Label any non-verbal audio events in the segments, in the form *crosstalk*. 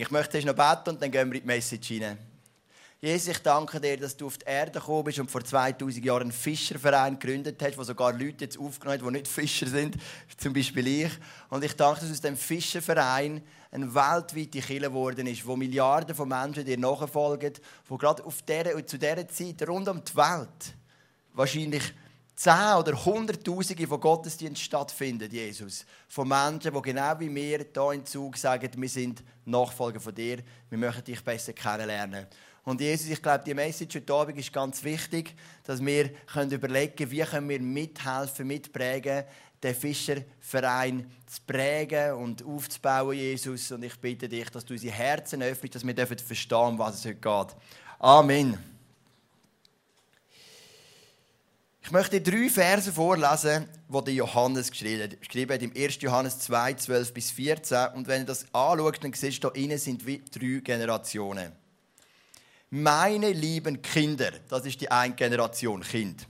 Ich möchte jetzt noch beten und dann gehen wir in die Message rein. Jesus, ich danke dir, dass du auf die Erde gekommen bist und vor 2000 Jahren einen Fischerverein gegründet hast, wo sogar Leute jetzt aufgenommen haben, die nicht Fischer sind, *laughs* zum Beispiel ich. Und ich danke, dass aus dem Fischerverein eine weltweite Kille geworden ist, wo Milliarden von Menschen dir nachfolgen, wo gerade auf der, zu dieser Zeit rund um die Welt wahrscheinlich Zehn oder Hunderttausende von Gottesdiensten stattfinden, Jesus. Von Menschen, die genau wie wir hier in Zug sagen, wir sind Nachfolger von dir, wir möchten dich besser kennenlernen. Und Jesus, ich glaube, die Message heute Abend ist ganz wichtig, dass wir können überlegen können, wie können wir mithelfen, mitprägen, den Fischerverein zu prägen und aufzubauen, Jesus. Und ich bitte dich, dass du unsere Herzen öffnest, dass wir verstehen, was es heute geht. Amen. Ich möchte drei Verse vorlesen, die Johannes geschrieben hat, im 1. Johannes 2, 12 bis 14. Und wenn ihr das anschaut, dann siehst du, da innen sind wie drei Generationen. Meine lieben Kinder, das ist die eine Generation Kind.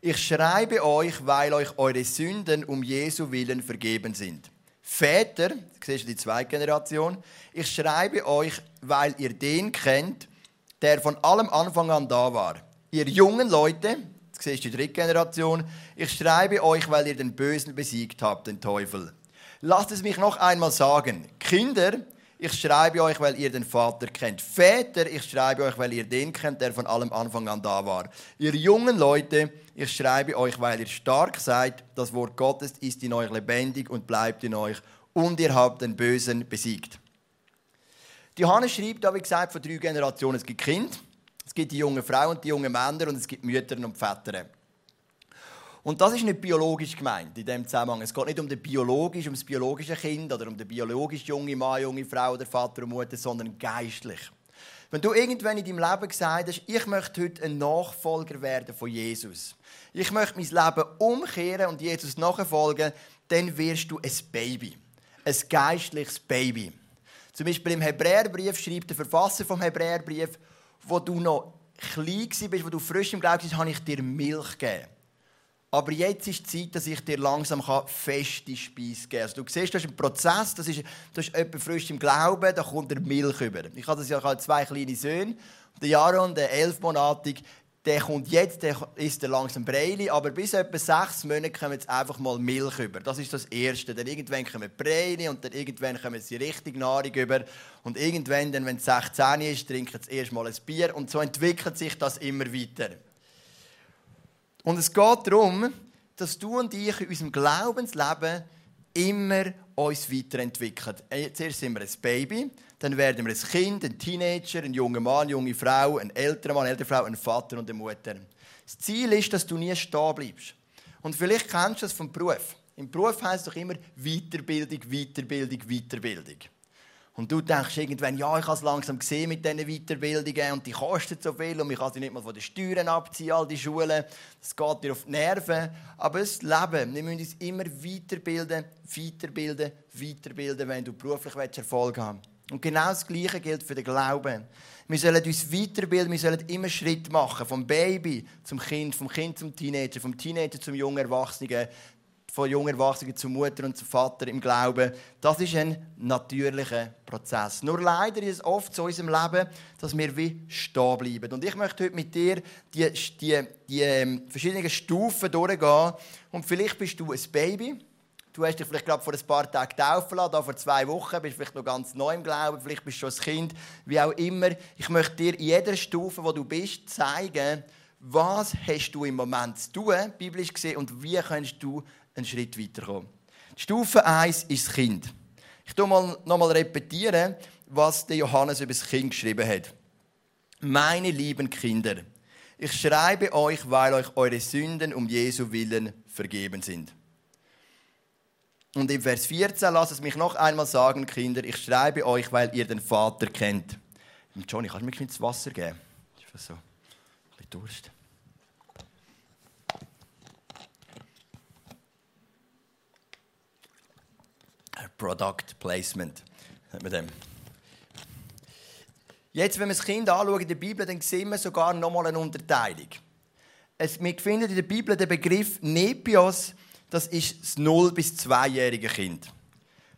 Ich schreibe euch, weil euch eure Sünden um Jesu Willen vergeben sind. Väter, siehst du die zweite Generation, ich schreibe euch, weil ihr den kennt, der von allem Anfang an da war. Ihr jungen Leute, Jetzt siehst du die dritte Generation. Ich schreibe euch, weil ihr den Bösen besiegt habt, den Teufel. Lasst es mich noch einmal sagen. Kinder, ich schreibe euch, weil ihr den Vater kennt. Väter, ich schreibe euch, weil ihr den kennt, der von allem Anfang an da war. Ihr jungen Leute, ich schreibe euch, weil ihr stark seid. Das Wort Gottes ist in euch lebendig und bleibt in euch. Und ihr habt den Bösen besiegt. Johannes schreibt wie gesagt, von drei Generationen. Es gibt Kinder, es gibt die jungen Frauen und die jungen Männer und es gibt Mütter und Väter. Und das ist nicht biologisch gemeint in dem Zusammenhang. Es geht nicht um, biologisch, um das biologische Kind oder um den biologisch junge Mann, junge Frau oder Vater und Mutter, sondern geistlich. Wenn du irgendwann in deinem Leben gesagt hast, ich möchte heute ein Nachfolger werden von Jesus, ich möchte mein Leben umkehren und Jesus nachfolgen, dann wirst du ein Baby. Ein geistliches Baby. Zum Beispiel im Hebräerbrief schreibt der Verfasser vom Hebräerbrief, wo du noch klein bist, wo du frisch im Glauben bist, habe ich dir Milch gegeben. Aber jetzt ist die Zeit, dass ich dir langsam feste Speise geben kann. Also du siehst, das ist ein Prozess, das ist, das ist jemand frisch im Glauben, da kommt der Milch über. Ich habe zwei kleine Söhne, der Jaron, der elfmonatig, der kommt jetzt, der ist der langsam Breili, aber bis etwa sechs Monate kommen jetzt einfach mal Milch über. Das ist das Erste. Dann irgendwann kommen Breili und dann irgendwann kommen sie richtig Nahrung über. Und irgendwann, dann, wenn es 16 ist, trinken sie erst mal ein Bier und so entwickelt sich das immer weiter. Und es geht darum, dass du und ich in unserem Glaubensleben immer uns weiterentwickeln. Zuerst sind wir ein Baby, dann werden wir ein Kind, ein Teenager, ein junger Mann, eine junge Frau, ein älterer Mann, eine ältere Frau, ein Vater und eine Mutter. Das Ziel ist, dass du nie stehen bleibst. Und vielleicht kennst du das vom Beruf. Im Beruf heißt es doch immer Weiterbildung, Weiterbildung, Weiterbildung. Und du denkst irgendwann, ja, ich habe es langsam gesehen mit diesen Weiterbildungen und die kosten so viel und ich kann sie nicht mal von den Steuern abziehen, all die Schulen. Das geht dir auf die Nerven. Aber das Leben, wir müssen uns immer weiterbilden, weiterbilden, weiterbilden, wenn du beruflich Erfolg haben willst. Und genau das Gleiche gilt für den Glauben. Wir sollen uns weiterbilden, wir sollen immer Schritt machen. Vom Baby zum Kind, vom Kind zum Teenager, vom Teenager zum jungen Erwachsenen, von jungen Erwachsenen zu Mutter und zu Vater im Glauben. Das ist ein natürlicher Prozess. Nur leider ist es oft so in unserem Leben, dass wir wie stehen bleiben. Und ich möchte heute mit dir die, die, die ähm, verschiedenen Stufen durchgehen. Und vielleicht bist du ein Baby. Du hast dich vielleicht gerade vor ein paar Tagen taufen lassen, vor zwei Wochen, bist vielleicht noch ganz neu im Glauben, vielleicht bist du schon ein Kind, wie auch immer. Ich möchte dir in jeder Stufe, wo du bist, zeigen, was hast du im Moment zu tun, biblisch gesehen, und wie kannst du einen Schritt weiterkommen. Stufe 1 ist das Kind. Ich tue mal nochmal repetieren, was der Johannes über das Kind geschrieben hat. Meine lieben Kinder, ich schreibe euch, weil euch eure Sünden um Jesu Willen vergeben sind. Und im Vers 14 lasst es mich noch einmal sagen, Kinder, ich schreibe euch, weil ihr den Vater kennt. Johnny, kannst du mir ein bisschen Wasser geben? Ich so. Ein bisschen Durst. Product Placement. Jetzt, wenn wir das Kind anschauen in der Bibel, dann sehen wir sogar noch mal eine Unterteilung. Es, wir finden in der Bibel den Begriff Nepios, das ist das 0- bis 2-jährige Kind.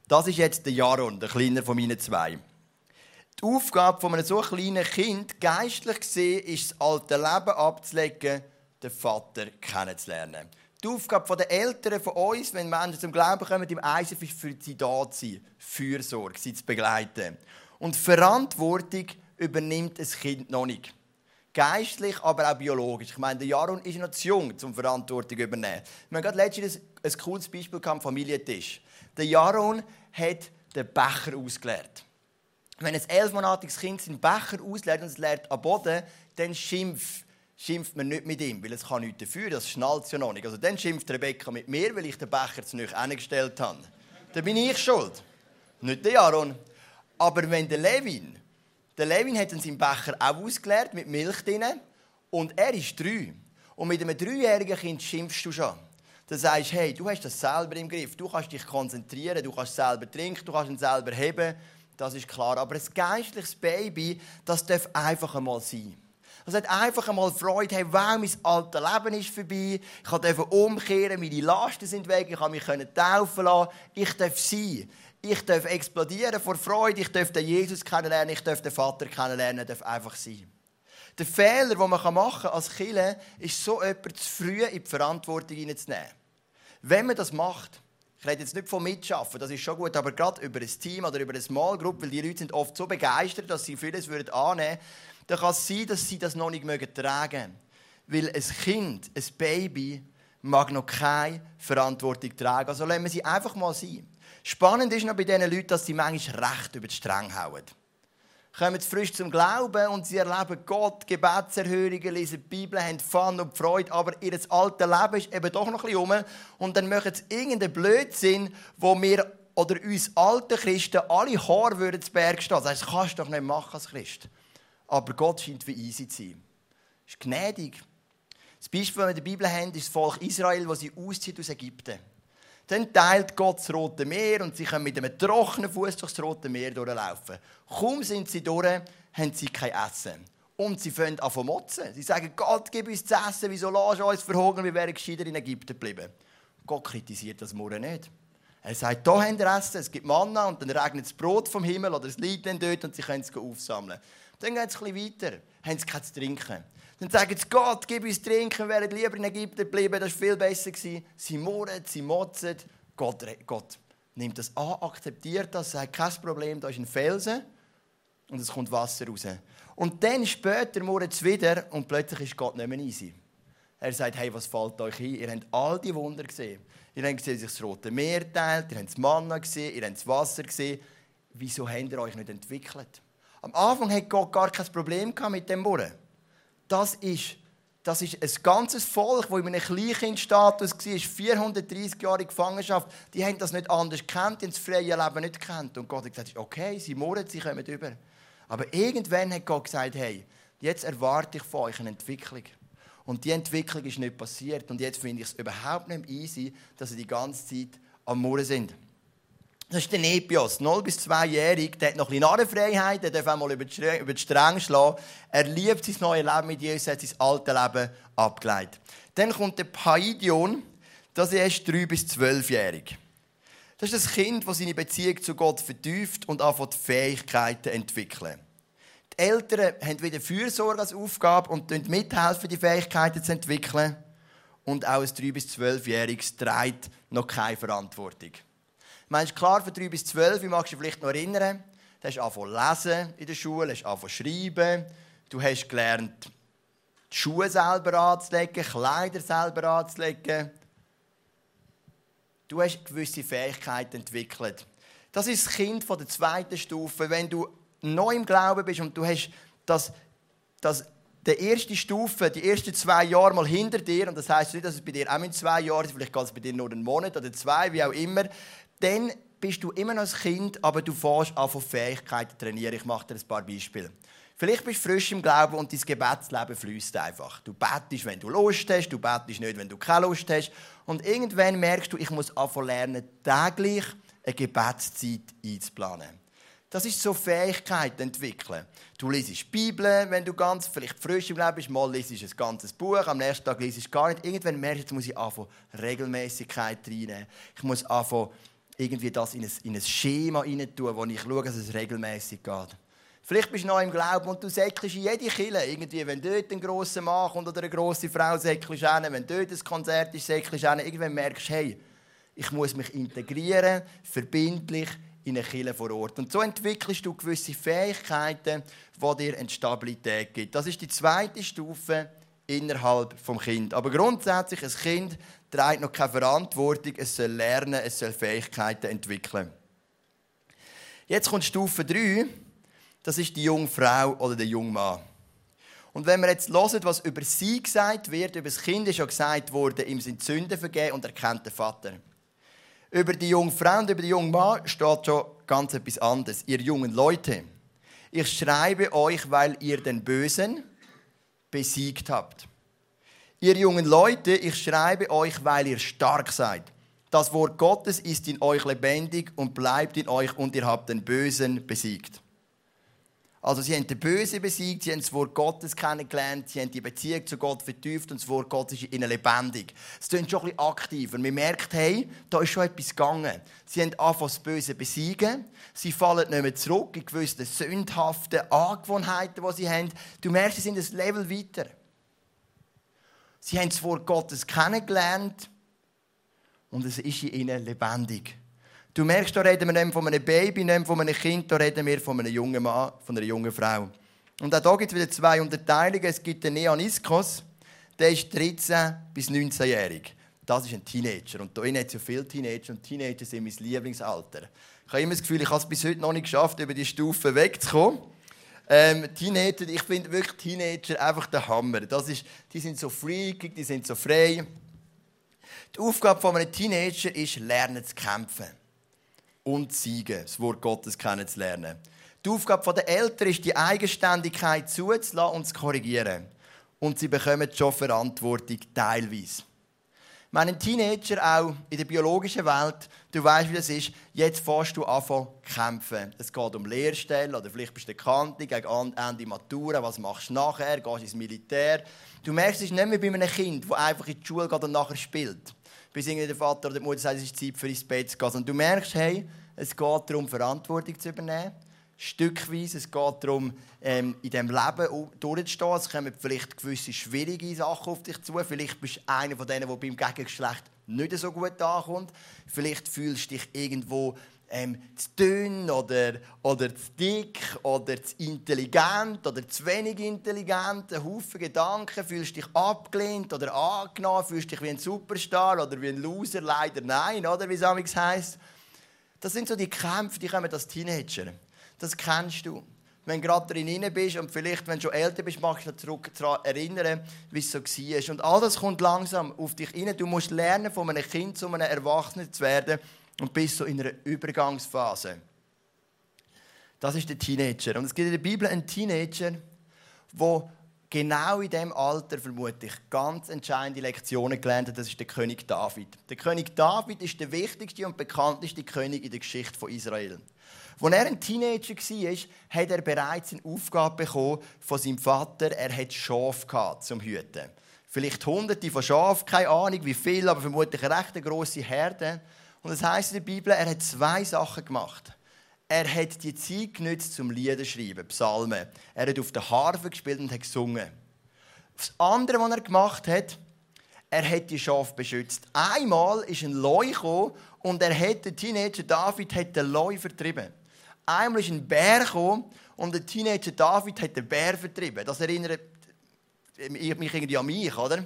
Das ist jetzt der Jaron, der kleiner von meinen zwei. Die Aufgabe von einem so kleinen Kind, geistlich gesehen, ist das alte Leben abzulegen, den Vater kennenzulernen. Die Aufgabe der Eltern von uns, wenn Menschen zum Glauben kommen, im Eisen ist für sie da zu sein, Fürsorge, sie zu begleiten. Und Verantwortung übernimmt ein Kind noch nicht. Geistlich, aber auch biologisch. Ich meine, der Jaron ist noch zu jung, um Verantwortung zu übernehmen. Wir haben gerade letztens ein, ein cooles Beispiel am Familientisch. Der Jaron hat den Becher ausgeleert. Wenn ein elfmonatiges Kind seinen Becher ausleert und es leert am Boden, dann schimpft, schimpft man nicht mit ihm, weil es kann nichts dafür, das schnallt ja noch nicht. Also dann schimpft Rebecca mit mir, weil ich den Becher zu nicht angestellt habe. Dann bin ich schuld. Nicht der Jaron. Aber wenn der Levin, der Levin hat seinen Becher auch ausgeleert mit Milch drin und er ist drei. Und mit einem dreijährigen Kind schimpfst du schon. Dann sagst du, hey, du hast das selber im Griff, du kannst dich konzentrieren, du kannst selber trinken, du kannst ihn selber heben das ist klar. Aber ein geistliches Baby, das darf einfach einmal sein. Das hat einfach einmal Freude, hey, wow, mein altes Leben ist vorbei. Ich durfte umkehren, meine Lasten sind weg, ich kann mich taufen lassen. Ich darf sein. Ich darf explodieren vor Freude, ich darf den Jesus kennenlernen, ich darf den Vater kennenlernen, darf einfach sein. Der Fehler, den man machen kann als Killer, ist so jemanden zu früh in die Verantwortung hineinzunehmen. Wenn man das macht, ich rede jetzt nicht von Mitschaffen, das ist schon gut, aber gerade über ein Team oder über eine Small Group, weil die Leute sind oft so begeistert, dass sie vieles annehmen würden, dann kann es sein, dass sie das noch nicht mögen tragen Weil ein Kind, ein Baby, mag noch keine Verantwortung tragen. Also lassen wir sie einfach mal sein. Spannend ist noch bei diesen Leuten, dass sie manchmal recht über die Stränge hauen kommen frisch zum Glauben und sie erleben Gott, Gebetserhörungen, lesen die Bibel, haben Fun und Freude, aber ihr altes Leben ist eben doch noch ein bisschen um. Und dann machen sie irgendeinen Blödsinn, wo wir oder uns alten Christen alle Haare würden zu Berg stehen. Das, heißt, das kannst du doch nicht machen als Christ. Aber Gott scheint wie easy zu sein. ist gnädig. Das Beispiel, das wir in der Bibel haben, ist das Volk Israel, das sie auszieht aus Ägypten. Dann teilt Gott das Rote Meer und sie können mit einem trockenen Fuß durchs Rote Meer durchlaufen. Kaum sind sie durch, haben sie kein Essen. Und sie fangen an zu motzen. Sie sagen, Gott, gib uns zu essen, wieso du uns verhungern, wir wären gescheiter in Ägypten geblieben. Gott kritisiert das Murren nicht. Er sagt, da haben wir Essen, es gibt Manna und dann regnet das Brot vom Himmel oder es liegt dann dort und sie können es aufsammeln. Dann geht es ein bisschen weiter, haben sie kein trinken. Dann sagen sie, Gott, gib uns trinken, wir wären lieber in Ägypten geblieben, das war viel besser. Sie murren, sie motzen. Gott, Gott nimmt das an, akzeptiert das, sagt, kein Problem, da ist ein Felsen und es kommt Wasser raus. Und dann später murren sie wieder und plötzlich ist Gott nicht mehr easy. Er sagt, hey, was fällt euch ein? Ihr habt all die Wunder gesehen. Ihr habt gesehen, wie sich das Rote Meer teilt, ihr habt das Manna gesehen, ihr habt das Wasser gesehen. Wieso habt ihr euch nicht entwickelt? Am Anfang hat Gott gar kein Problem mit dem Murren das ist, das ist ein ganzes Volk, das in einem Kleinkindstatus war, 430 Jahre in Gefangenschaft. Die haben das nicht anders haben das freie Leben nicht gekannt. Und Gott hat gesagt, okay, sie murren, sie kommen über. Aber irgendwann hat Gott gesagt, hey, jetzt erwarte ich von euch eine Entwicklung. Und die Entwicklung ist nicht passiert. Und jetzt finde ich es überhaupt nicht easy, dass sie die ganze Zeit am Murren sind. Das ist der Nepios, 0- bis 2-jährig. Der hat noch ein bisschen Narrenfreiheit, der darf einmal über die Stränge schlagen. Er liebt sein neues Leben mit Jesus, hat sein altes Leben abgeleitet. Dann kommt der Paidion, das ist 3- bis 12-jährig. Das ist das Kind, das seine Beziehung zu Gott vertieft und anfängt Fähigkeiten zu entwickeln. Die Eltern haben wieder Fürsorge als Aufgabe und mithelfen, die Fähigkeiten zu entwickeln. Und auch ein 3- bis 12-jähriges trägt noch keine Verantwortung. Meinst klar, von 3 bis 12, wie magst dich vielleicht noch erinnern? Du hast angefangen lesen in der Schule, hast angefangen schreiben, du hast gelernt, die Schuhe selber anzulegen, Kleider selber anzulegen. Du hast gewisse Fähigkeiten entwickelt. Das ist das Kind von der zweiten Stufe. Wenn du neu im Glauben bist und du hast das, das die erste Stufe, die ersten zwei Jahre mal hinter dir, und das heißt nicht, dass es bei dir auch in zwei Jahren ist, vielleicht geht es bei dir nur einen Monat oder zwei, wie auch immer, dann bist du immer noch ein Kind, aber du fährst an von Fähigkeiten trainieren. Ich mache dir ein paar Beispiele. Vielleicht bist du frisch im Glauben und dein Gebetsleben fließt einfach. Du betest, wenn du Lust hast, du betest nicht, wenn du keine Lust hast. Und irgendwann merkst du, ich muss anfangen lernen, täglich eine Gebetszeit einzuplanen. Das ist so Fähigkeiten entwickeln. Du liest Bibel, wenn du ganz vielleicht frisch im Leben bist, mal liest du ein ganzes Buch, am nächsten Tag liest du gar nicht. Irgendwann merkst du, jetzt muss ich anfangen, Regelmäßigkeit reinnehmen. Ich muss anfangen, irgendwie das in ein, in ein Schema rein tun, wo ich schaue, dass es regelmäßig geht. Vielleicht bist du noch im Glauben und du säckelst in jede Kille. Irgendwie, wenn dort ein grosser Mann kommt oder eine grosse Frau, säckelst du hin. Wenn dort ein Konzert ist, säckelst du hin. Irgendwann merkst du, hey, ich muss mich integrieren, verbindlich in eine Kille vor Ort. Und so entwickelst du gewisse Fähigkeiten, die dir eine Stabilität geben. Das ist die zweite Stufe innerhalb vom Kind. Aber grundsätzlich, ein Kind trägt noch keine Verantwortung. Es soll lernen, es soll Fähigkeiten entwickeln. Jetzt kommt Stufe 3 das ist die junge Frau oder der junge Mann. Und wenn wir jetzt hören, was über sie gesagt wird, über das Kind ist ja gesagt worden, ihm sind Sünden vergeben und er kennt den Vater. Über die junge Frau und über den jungen Mann steht schon ganz etwas anderes. Ihr jungen Leute, ich schreibe euch, weil ihr den Bösen besiegt habt. Ihr jungen Leute, ich schreibe euch, weil ihr stark seid. Das Wort Gottes ist in euch lebendig und bleibt in euch und ihr habt den Bösen besiegt. Also sie haben den Böse besiegt, sie haben das Wort Gottes kennengelernt, sie haben die Beziehung zu Gott vertieft und das Wort Gottes ist ihnen lebendig. Es klingt schon ein bisschen aktiver. Man merkt, hey, da ist schon etwas gegangen. Sie haben angefangen, das Böse besiegen. Sie fallen nicht mehr zurück in gewisse sündhaften Angewohnheiten, die sie haben. Du merkst, sie sind ein Level weiter. Sie haben das Wort Gottes kennengelernt und es ist in ihnen lebendig. Du merkst, da reden wir nicht von einem Baby, nicht von einem Kind, da reden wir von einem jungen Mann, von einer jungen Frau. Und auch hier gibt es wieder zwei Unterteilungen. Es gibt den Neaniskos, der ist 13 bis 19-jährig. Das ist ein Teenager. Und hier hat es ja viele Teenager und Teenager sind mein Lieblingsalter. Ich habe immer das Gefühl, ich habe es bis heute noch nicht geschafft, über die Stufe wegzukommen. Ähm, Teenager, ich finde wirklich Teenager einfach der Hammer. Das ist, die sind so freakig, die sind so frei. Die Aufgabe von einem Teenager ist, lernen zu kämpfen und siegen, das Wort Gottes kennenzulernen. Die Aufgabe der Eltern ist, die Eigenständigkeit zuzulassen und zu korrigieren. Und sie bekommen schon Verantwortung, teilweise. Mein Teenager auch in der biologischen Welt, du weißt, wie das ist, jetzt fährst du an zu kämpfen. Es geht um Lehrstellen oder vielleicht bist du Kante gegen Ende Matura, was machst du nachher, gehst ins Militär. Du merkst, es ist nicht mehr bei einem Kind, das einfach in die Schule geht und nachher spielt bis irgendwie der Vater oder die Mutter sagt, es ist Zeit für ins Bett zu gehen. Und du merkst, hey, es geht darum, Verantwortung zu übernehmen. Stückweise. Es geht darum, ähm, in diesem Leben durchzustehen. Es kommen vielleicht gewisse schwierige Sachen auf dich zu. Vielleicht bist du einer von denen, der beim Gegengeschlecht nicht so gut ankommt. Vielleicht fühlst du dich irgendwo ähm, zu dünn oder, oder zu dick oder zu intelligent oder zu wenig intelligent, ein Haufen Gedanken, fühlst dich abgelehnt oder angenommen, fühlst dich wie ein Superstar oder wie ein Loser, leider nein, oder wie es heisst. Das sind so die Kämpfe, die kommen als Teenager. Das kennst du. Wenn du gerade drin bist und vielleicht, wenn du schon älter bist, magst du dich zurück daran erinnern, wie es so war. Und all das kommt langsam auf dich rein. Du musst lernen, von einem Kind zu einem Erwachsenen zu werden und bist so in einer Übergangsphase. Das ist der Teenager. Und es gibt in der Bibel einen Teenager, der genau in dem Alter vermutlich ganz entscheidende Lektionen gelernt hat. Das ist der König David. Der König David ist der wichtigste und bekannteste König in der Geschichte von Israel. Als er ein Teenager war, hat er bereits eine Aufgabe bekommen von seinem Vater. Er hat Schafe zum Hüten. Vielleicht Hunderte von Schafen, keine Ahnung wie viel, aber vermutlich eine recht grosse Herde. Und es heißt in der Bibel, er hat zwei Sachen gemacht. Er hat die Zeit genutzt zum Lieder schreiben, Psalmen. Er hat auf der Harfe gespielt und hat gesungen. Das andere, was er gemacht hat, er hat die Schafe beschützt. Einmal ist ein Leu und er hat, der Teenager David hat den Leu vertrieben. Einmal ist ein Bär gekommen und der Teenager David hat den Bär vertrieben. Das erinnert mich irgendwie an mich, oder?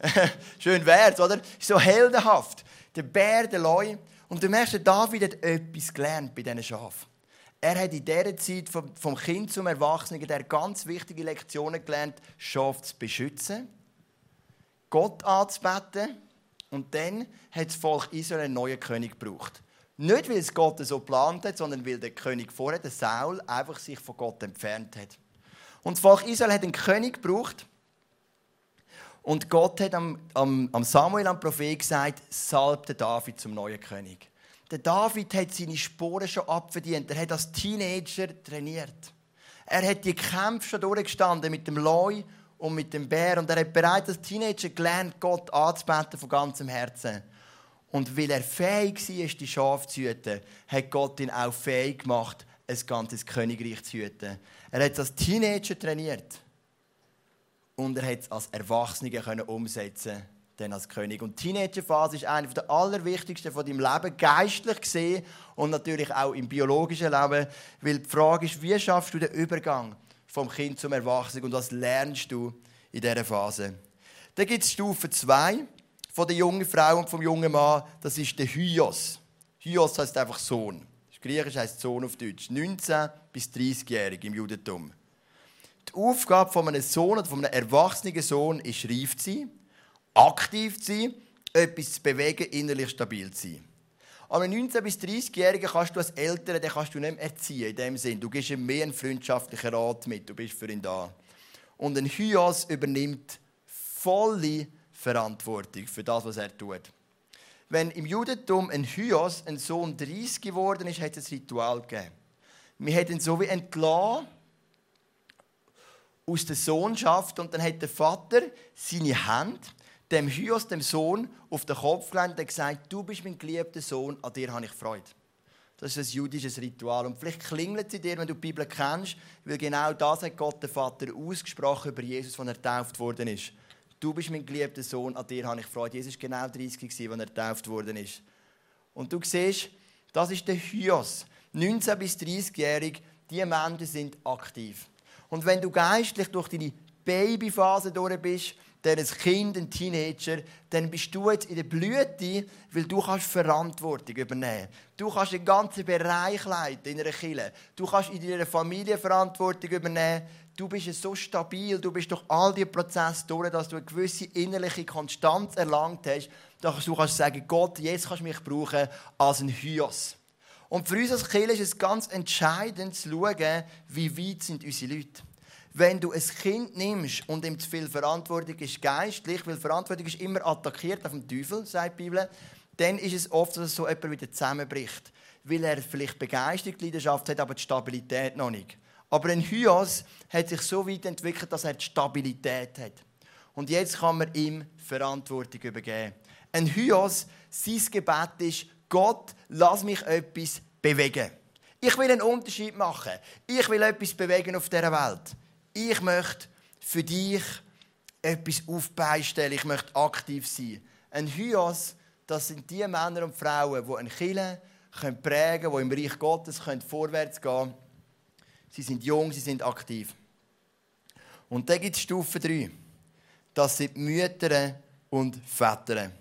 *laughs* Schön wär's, oder? So heldenhaft der Bär, der Leu. Und du merkst, David hat etwas gelernt bei diesen Schafen. Er hat in dieser Zeit vom, Kind zum Erwachsenen der ganz wichtige Lektionen gelernt, Schafe zu beschützen, Gott anzubeten und dann hat das Volk Israel einen neuen König gebraucht. Nicht, weil es Gott so geplant hat, sondern weil der König vorher, der Saul, einfach sich von Gott entfernt hat. Und das Volk Israel hat einen König gebraucht, und Gott hat am, am, am Samuel, am Prophet, gesagt, salbte David zum neuen König. Der David hat seine Sporen schon abverdient. Er hat als Teenager trainiert. Er hat die Kämpfe schon durchgestanden mit dem Leu und mit dem Bär. Und er hat bereits als Teenager gelernt, Gott anzubeten von ganzem Herzen. Und weil er fähig war, die Schafe zu hüten, hat Gott ihn auch fähig gemacht, ein ganzes Königreich zu hüten. Er hat als Teenager trainiert. Und er hat es als Erwachsener können umsetzen dann als König. Und die Teenagerphase ist eine der allerwichtigsten von deinem Leben, geistlich gesehen und natürlich auch im biologischen Leben. Weil die Frage ist, wie schaffst du den Übergang vom Kind zum Erwachsenen und was lernst du in dieser Phase? Dann gibt es Stufe 2 von der jungen Frau und vom jungen Mann. Das ist der Hyos. Hyos heißt einfach Sohn. Griechisch heißt Sohn auf Deutsch. 19 bis 30-jährig im Judentum. Die Aufgabe von einem Sohn oder von einem erwachsenen Sohn ist, reif zu sein, aktiv zu sein, etwas zu bewegen, innerlich stabil zu sein. Aber 19- bis 30-Jährigen kannst du als Eltern den kannst du nicht mehr erziehen, in dem Sinn. Du gibst ihm mehr einen freundschaftlichen Rat mit, du bist für ihn da. Und ein Hyas übernimmt volle Verantwortung für das, was er tut. Wenn im Judentum ein Hyos, ein Sohn 30 geworden ist, hat es ein Ritual gegeben. Wir hätten ihn so wie entlassen aus der Sohnschaft und dann hat der Vater seine Hand dem Hyos, dem Sohn, auf den Kopf gelegt und gesagt, du bist mein geliebter Sohn, an dir habe ich Freude. Das ist ein jüdisches Ritual. Und vielleicht klingelt es dir, wenn du die Bibel kennst, weil genau das hat Gott, der Vater, ausgesprochen über Jesus, als er getauft worden ist. Du bist mein geliebter Sohn, an dir habe ich Freude. Jesus war genau 30, als er getauft worden ist. Und du siehst, das ist der Hyos. 19- bis 30-Jährige, diese Menschen sind aktiv. Und wenn du geistlich durch deine Babyphase durch bist, dann ein Kind, ein Teenager, dann bist du jetzt in der Blüte, weil du kannst Verantwortung übernehmen. Du kannst den ganzen Bereich leiten in einer Kirche. Du kannst in deiner Familie Verantwortung übernehmen. Du bist so stabil, du bist durch all diese Prozesse durch, dass du eine gewisse innerliche Konstanz erlangt hast, dass du kannst sagen, Gott, jetzt kannst du mich brauchen als ein Hyos. Und für uns als Kirche ist es ganz entscheidend zu schauen, wie weit sind unsere Leute. Wenn du ein Kind nimmst und ihm zu viel Verantwortung ist geistlich, weil Verantwortung ist immer attackiert auf den Teufel, sagt die Bibel, dann ist es oft dass so jemand wieder zusammenbricht. Weil er vielleicht begeistert Leidenschaft hat, aber die Stabilität noch nicht. Aber ein Hyos hat sich so weit entwickelt, dass er die Stabilität hat. Und jetzt kann man ihm Verantwortung übergeben. Ein Hyos, sein Gebet ist, Gott, lass mich etwas bewegen. Ich will einen Unterschied machen. Ich will etwas bewegen auf dieser Welt. Ich möchte für dich etwas aufbeistellen. Ich möchte aktiv sein. Ein Hyos, das sind die Männer und Frauen, die ein Kille prägen können, die im Reich Gottes vorwärts gehen können. Sie sind jung, sie sind aktiv. Und dann gibt es Stufe 3. Das sind Mütter und Väter.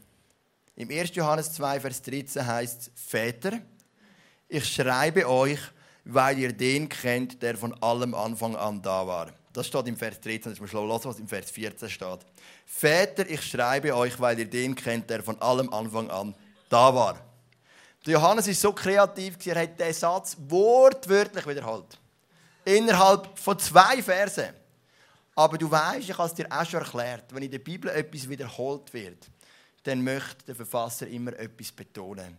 Im 1. Johannes 2, Vers 13 heißt es, Väter, ich schreibe euch, weil ihr den kennt, der von allem Anfang an da war. Das steht im Vers 13, das muss man hören, was im Vers 14 steht. Väter, ich schreibe euch, weil ihr den kennt, der von allem Anfang an da war. Der Johannes ist so kreativ, er hat diesen Satz wortwörtlich wiederholt. Innerhalb von zwei Versen. Aber du weißt, ich habe es dir auch schon erklärt, wenn in der Bibel etwas wiederholt wird, dann möchte der Verfasser immer etwas betonen.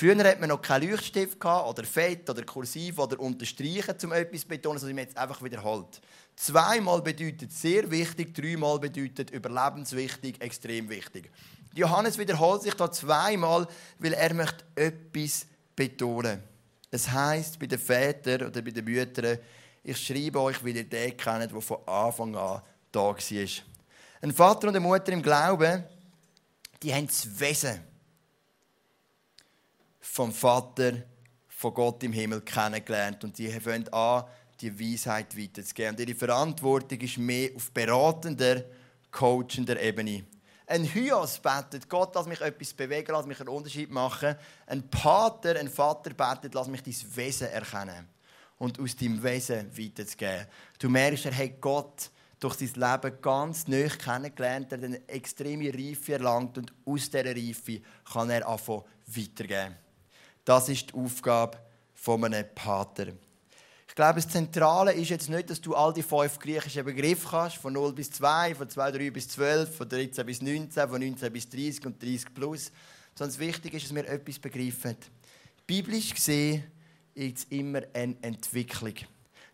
Früher hat man noch keinen Leuchtstift oder Fett oder Kursiv oder unterstreichen, um etwas zu betonen, sondern man jetzt einfach wiederholt. Zweimal bedeutet sehr wichtig, dreimal bedeutet überlebenswichtig, extrem wichtig. Johannes wiederholt sich da zweimal, weil er möchte etwas betonen. Es heißt bei den Vätern oder bei den Müttern, ich schreibe euch, weil ihr den kennt, der von Anfang an da war. Ein Vater und eine Mutter im Glauben die haben das Wesen vom Vater, von Gott im Himmel kennengelernt und die fangen an, die Weisheit weiterzugeben. Und ihre Verantwortung ist mehr auf beratender, coachender Ebene. Ein Hyos betet, Gott, lass mich etwas bewegen, lass mich einen Unterschied machen. Ein Pater, ein Vater betet, lass mich dein Wesen erkennen und aus deinem Wesen weiterzugeben. Du merkst, er hat Gott durch sein Leben ganz neu kennengelernt, er hat eine extreme Reife erlangt und aus dieser Reife kann er anfangen weitergeben. Das ist die Aufgabe von einem Pater. Ich glaube, das Zentrale ist jetzt nicht, dass du all die fünf griechischen Begriffe kannst, von 0 bis 2, von 2, 3 bis 12, von 13 bis 19, von 19 bis 30 und 30 plus. Sondern das Wichtige ist, dass wir etwas begreifen. Biblisch gesehen ist es immer eine Entwicklung.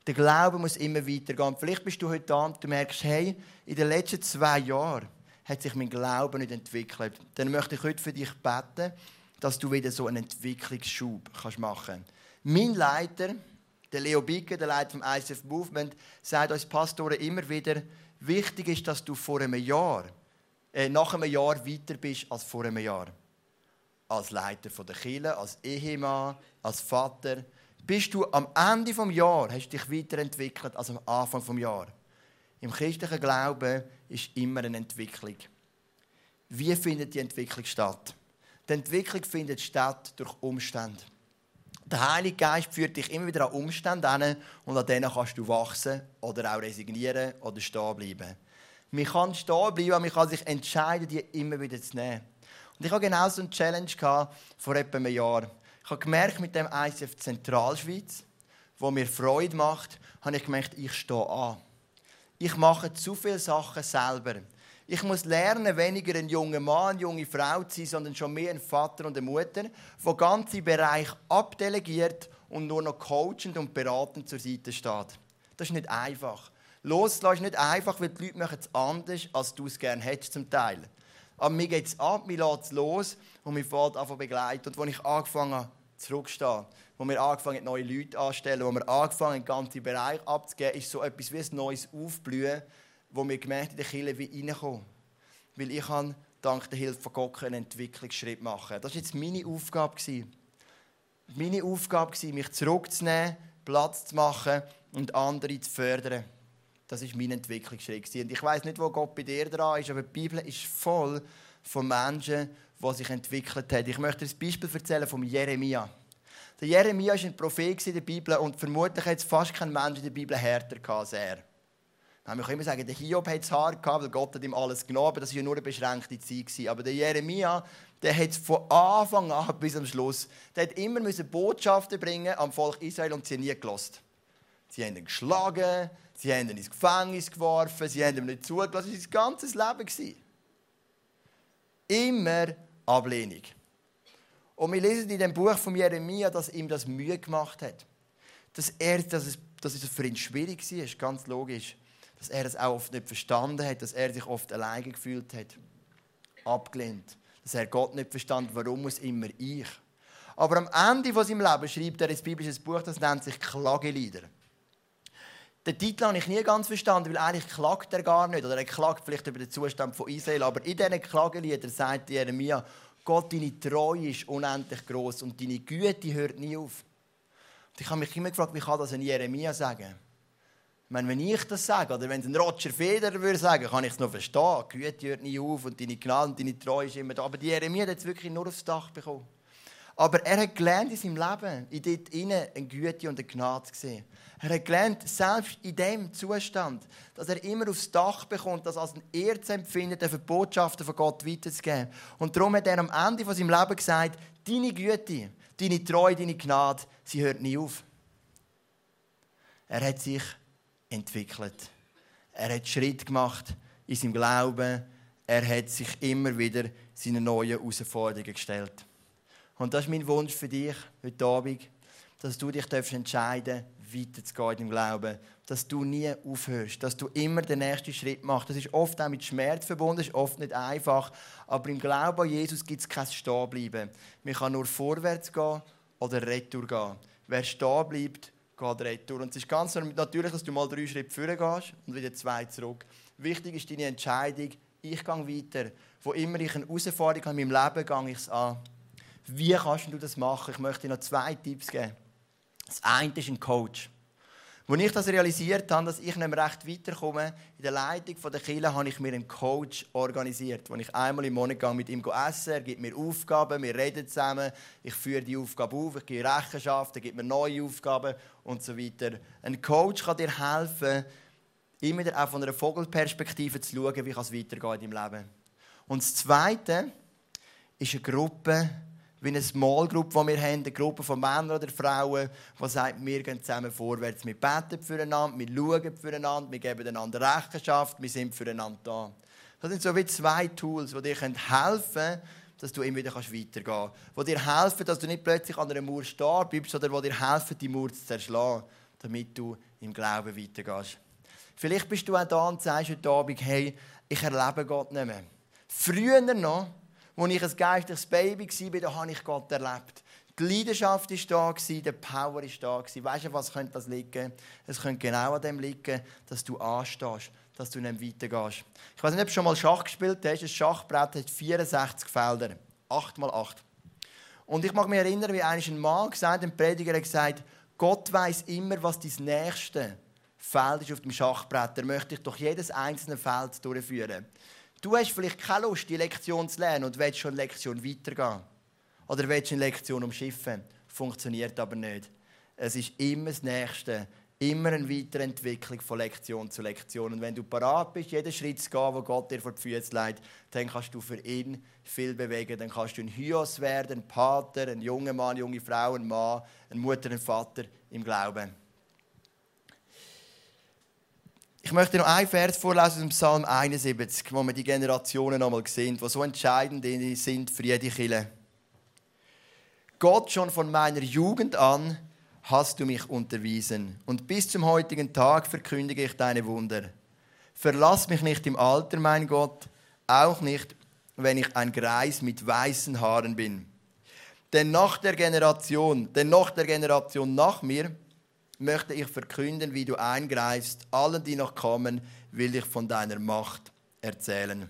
Der Glaube muss immer weitergehen. Vielleicht bist du heute da und du merkst, hey, in den letzten zwei Jahren hat sich mein Glaube nicht entwickelt. Dann möchte ich heute für dich beten, dass du wieder so einen Entwicklungsschub kannst machen kannst. Mein Leiter, Der Leo Bicke, der Leiter vom ICF Movement, sagt uns Pastoren immer wieder, wichtig ist, dass du vor einem Jahr, äh, nach einem Jahr weiter bist als vor einem Jahr. Als Leiter der Kirche, als Ehemann, als Vater. Bist du am Ende des Jahres, hast dich weiterentwickelt als am Anfang des Jahres. Im christlichen Glauben ist immer eine Entwicklung. Wie findet die Entwicklung statt? Die Entwicklung findet statt durch Umstände. Der Heilige Geist führt dich immer wieder an Umstände hin und an denen kannst du wachsen oder auch resignieren oder stehen bleiben. Man kann stehen bleiben, man kann sich entscheiden, die immer wieder zu nehmen. Und ich hatte genau so eine Challenge vor etwa einem Jahr. Ich habe gemerkt, mit dem ICF Zentralschweiz, wo mir Freude macht, habe ich gemerkt, ich stehe an. Ich mache zu viele Sachen selber. Ich muss lernen, weniger ein junger Mann, eine junge Frau zu sein, sondern schon mehr ein Vater und eine Mutter, der ganze Bereich abdelegiert und nur noch coachend und beratend zur Seite steht. Das ist nicht einfach. Loslassen ist nicht einfach, weil die Leute machen es anders, als du es gerne hättest zum Teil. Aber mir geht es ab, mir lässt es los und mir fährt an begleiten. Und als ich angefangen habe, zurückzustehen, wo wir angefangen neue Leute anzustellen, wo wir angefangen haben, den ganzen Bereich abzugeben, ist so etwas wie ein neues Aufblühen wo wir gemerkt in der Kirche wie reinkommen. Weil ich kann dank der Hilfe von Gott einen Entwicklungsschritt machen. Das war jetzt meine Aufgabe. Meine Aufgabe war, mich zurückzunehmen, Platz zu machen und andere zu fördern. Das war mein Entwicklungsschritt. Und ich weiß nicht, wo Gott bei dir dran ist, aber die Bibel ist voll von Menschen, die sich entwickelt haben. Ich möchte ein Beispiel erzählen von Jeremia. Der Jeremia war ein Prophet in der Bibel und vermutlich hat es fast kein Mensch in der Bibel härter als er. Wir können immer sagen, der Hiob hat es hart gehabt, weil Gott hat ihm alles genommen, das war ja nur eine beschränkte Zeit. Aber der Jeremia, der hat von Anfang an *laughs* bis zum Schluss, der hat immer Botschaften bringen am Volk Israel und sie nie gelost. Sie haben ihn geschlagen, sie haben ihn ins Gefängnis geworfen, sie haben ihm nicht zugelassen. Das war sein ganzes Leben. Immer Ablehnung. Und wir lesen in dem Buch von Jeremia, dass ihm das Mühe gemacht hat. Dass, er, dass, es, dass es für ihn schwierig war, ganz logisch dass er es auch oft nicht verstanden hat, dass er sich oft alleine gefühlt hat, abgelehnt, dass er Gott nicht verstand, warum muss immer ich. Aber am Ende von seinem Leben schreibt er ein biblisches Buch, das nennt sich Klagelieder. Den Titel habe ich nie ganz verstanden, weil eigentlich klagt er gar nicht. Oder er klagt vielleicht über den Zustand von Israel. Aber in diesen Klageliedern sagt Jeremia, Gott, deine Treue ist unendlich groß und deine Güte hört nie auf. Und ich habe mich immer gefragt, wie kann das ein Jeremia sagen? Meine, wenn ich das sage, oder wenn ein Roger Federer würde sagen, kann ich es noch verstehen. Güte hört nie auf und deine Gnade und deine Treue ist immer da. Aber die Jeremia hat es wirklich nur aufs Dach bekommen. Aber er hat gelernt in seinem Leben, in dort innen eine Güte und eine Gnade zu sehen. Er hat gelernt, selbst in dem Zustand, dass er immer aufs Dach bekommt, das als ein Ehre zu empfinden, für Botschaften von Gott weiterzugeben. Und darum hat er am Ende von seinem Leben gesagt, deine Güte, deine Treue, deine Gnade, sie hört nie auf. Er hat sich entwickelt. Er hat Schritt gemacht in seinem Glauben. Er hat sich immer wieder seine neuen Herausforderungen gestellt. Und das ist mein Wunsch für dich heute Abend, dass du dich entscheiden darfst, weiterzugehen im Glauben. Dass du nie aufhörst, dass du immer den nächsten Schritt machst. Das ist oft auch mit Schmerz verbunden, ist oft nicht einfach. Aber im Glauben an Jesus gibt es kein Stehenbleiben. Man kann nur vorwärts gehen oder retour gehen. Wer stehen bleibt, geht retour. Und es ist ganz natürlich, dass du mal drei Schritte vorne gehst und wieder zwei zurück. Wichtig ist deine Entscheidung, ich gehe weiter. Wo immer ich eine Herausforderung habe in meinem Leben, gehe ich es an. Wie kannst du das machen? Ich möchte dir noch zwei Tipps geben. Das eine ist ein Coach. Als ich das realisiert habe, dass ich nicht mehr recht weiterkomme, in der Leitung der Kirche habe ich mir einen Coach organisiert, wo ich einmal im Monat mit ihm essen er gibt mir Aufgaben, wir reden zusammen, ich führe die Aufgabe auf, ich gebe Rechenschaft, er gibt mir neue Aufgaben und so weiter. Ein Coach kann dir helfen, immer wieder auch von einer Vogelperspektive zu schauen, wie es weitergeht in deinem Leben. Und das Zweite ist eine Gruppe, wie eine Small Group, die wir haben, eine Gruppe von Männern oder Frauen, die sagt, wir gehen zusammen vorwärts. Wir beten füreinander, wir schauen füreinander, wir geben einander Rechenschaft, wir sind füreinander da. Das sind so wie zwei Tools, die dir helfen können, dass du immer wieder weitergehen kannst. Die dir helfen, dass du nicht plötzlich an einer Mauer stehen bleibst, sondern die dir helfen, die Mauer zu zerschlagen, damit du im Glauben weitergehst. Vielleicht bist du auch da und sagst heute Abend, hey, ich erlebe Gott nicht mehr. Früher noch, als ich ein geistliches Baby war, da habe ich Gott erlebt. Die Leidenschaft war da, der Power war da. Weißt du, was könnte das liegen? Es könnte genau an dem liegen, dass du anstehst, dass du nicht weitergehst. Ich weiß nicht, ob du schon mal Schach gespielt hast. Ein Schachbrett hat 64 Felder. 8 mal 8. Und ich mag mich erinnern, wie ein Mann gesagt ein Prediger hat gesagt, Gott weiß immer, was dein nächste Feld ist auf dem Schachbrett. Er möchte dich durch jedes einzelne Feld durchführen. Du hast vielleicht keine Lust, die Lektion zu lernen und willst schon eine Lektion weitergehen. Oder willst eine Lektion umschiffen. Funktioniert aber nicht. Es ist immer das Nächste. Immer eine Weiterentwicklung von Lektion zu Lektion. Und wenn du parat bist, jeden Schritt zu gehen, wo Gott dir vor die Füße legt, dann kannst du für ihn viel bewegen. Dann kannst du ein Hyos werden, ein Pater, ein junger Mann, eine junge Frau, ein Mann, eine Mutter, ein Vater im Glauben. Ich möchte noch einen Vers vorlesen aus dem Psalm 71, wo wir die Generationen einmal sehen, die so entscheidend sind für jede Kille. Gott, schon von meiner Jugend an hast du mich unterwiesen und bis zum heutigen Tag verkündige ich deine Wunder. Verlass mich nicht im Alter, mein Gott, auch nicht, wenn ich ein Greis mit weißen Haaren bin. Denn nach der Generation, denn nach der Generation nach mir möchte ich verkünden, wie du eingreifst. Allen, die noch kommen, will ich von deiner Macht erzählen.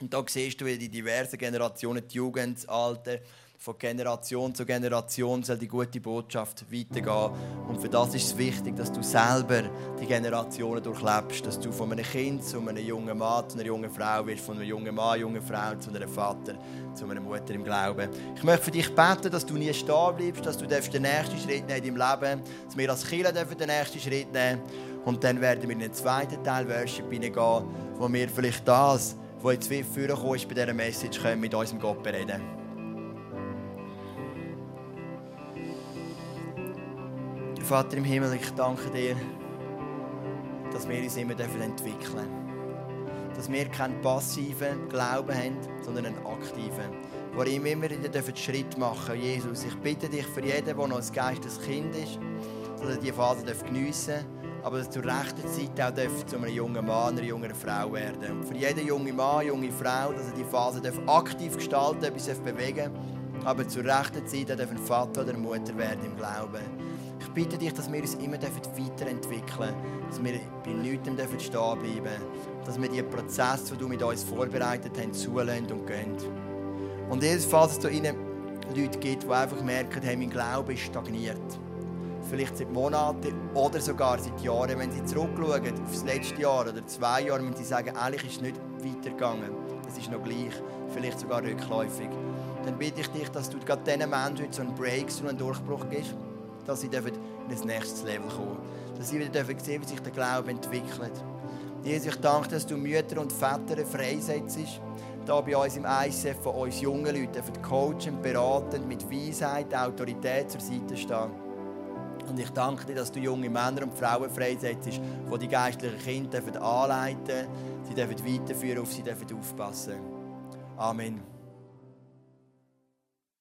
Und da siehst du, wie die diversen Generationen, die Jugend, das Alter, von Generation zu Generation soll die gute Botschaft weitergehen. Und für das ist es wichtig, dass du selber die Generationen durchlebst, dass du von einem Kind zu einem jungen Mann, zu einer jungen Frau wirst, von einem jungen Mann, jungen Frau zu einem Vater, zu einer Mutter im Glauben. Ich möchte für dich beten, dass du nie stehen bleibst, dass du den nächsten Schritt nehmen in deinem Leben, dass wir als Kirche den nächsten Schritt nehmen und dann werden wir in den zweiten Teil Worship hineingehen, wo wir vielleicht das, was jetzt vorgekommen ist bei dieser Message, können mit unserem Gott bereden Vater im Himmel, ich danke dir, dass wir uns immer entwickeln dürfen. Dass wir keinen passiven Glauben haben, sondern einen aktiven. Wo wir immer wieder Schritt machen dürfen. Jesus, ich bitte dich für jeden, der noch ein geistes Kind ist, dass er diese Phase geniessen darf, aber dass zur rechten Zeit auch zu einem jungen Mann, einer jungen Frau werden Und für jeden jungen Mann, junge Frau, dass er die Phase aktiv gestalten darf, etwas bewegen aber zur rechten Zeit auch ein Vater oder Mutter werden im Glauben. Ich bitte dich, dass wir uns immer weiterentwickeln dürfen, dass wir bei nichts stehen bleiben dass wir die Prozesse, die du mit uns vorbereitet hast, zulassen und gehen. Und jedenfalls, dass es da Leute gibt, die einfach merken, hey, mein Glaube ist stagniert. Vielleicht seit Monaten oder sogar seit Jahren. Wenn sie zurückschauen auf das letzte Jahr oder zwei Jahre, müssen sie sagen, eigentlich ist es nicht weitergegangen. Es ist noch gleich, vielleicht sogar rückläufig. Dann bitte ich dich, dass du gerade diesen Menschen so einen Breakthrough, einen Durchbruch gibst dass sie in ein nächstes Level kommen Dass sie wieder sehen wie sich der Glaube entwickelt. Jesus, ich danke, dass du Mütter und Väter freisetzt, hier bei uns im ICF, von uns jungen Leuten, coachen, beraten, mit Weisheit, Autorität zur Seite stehen. Und ich danke dir, dass du junge Männer und Frauen freisetzt, die die geistlichen Kinder anleiten dürfen, sie dürfen weiterführen, auf sie dürfen aufpassen. Amen.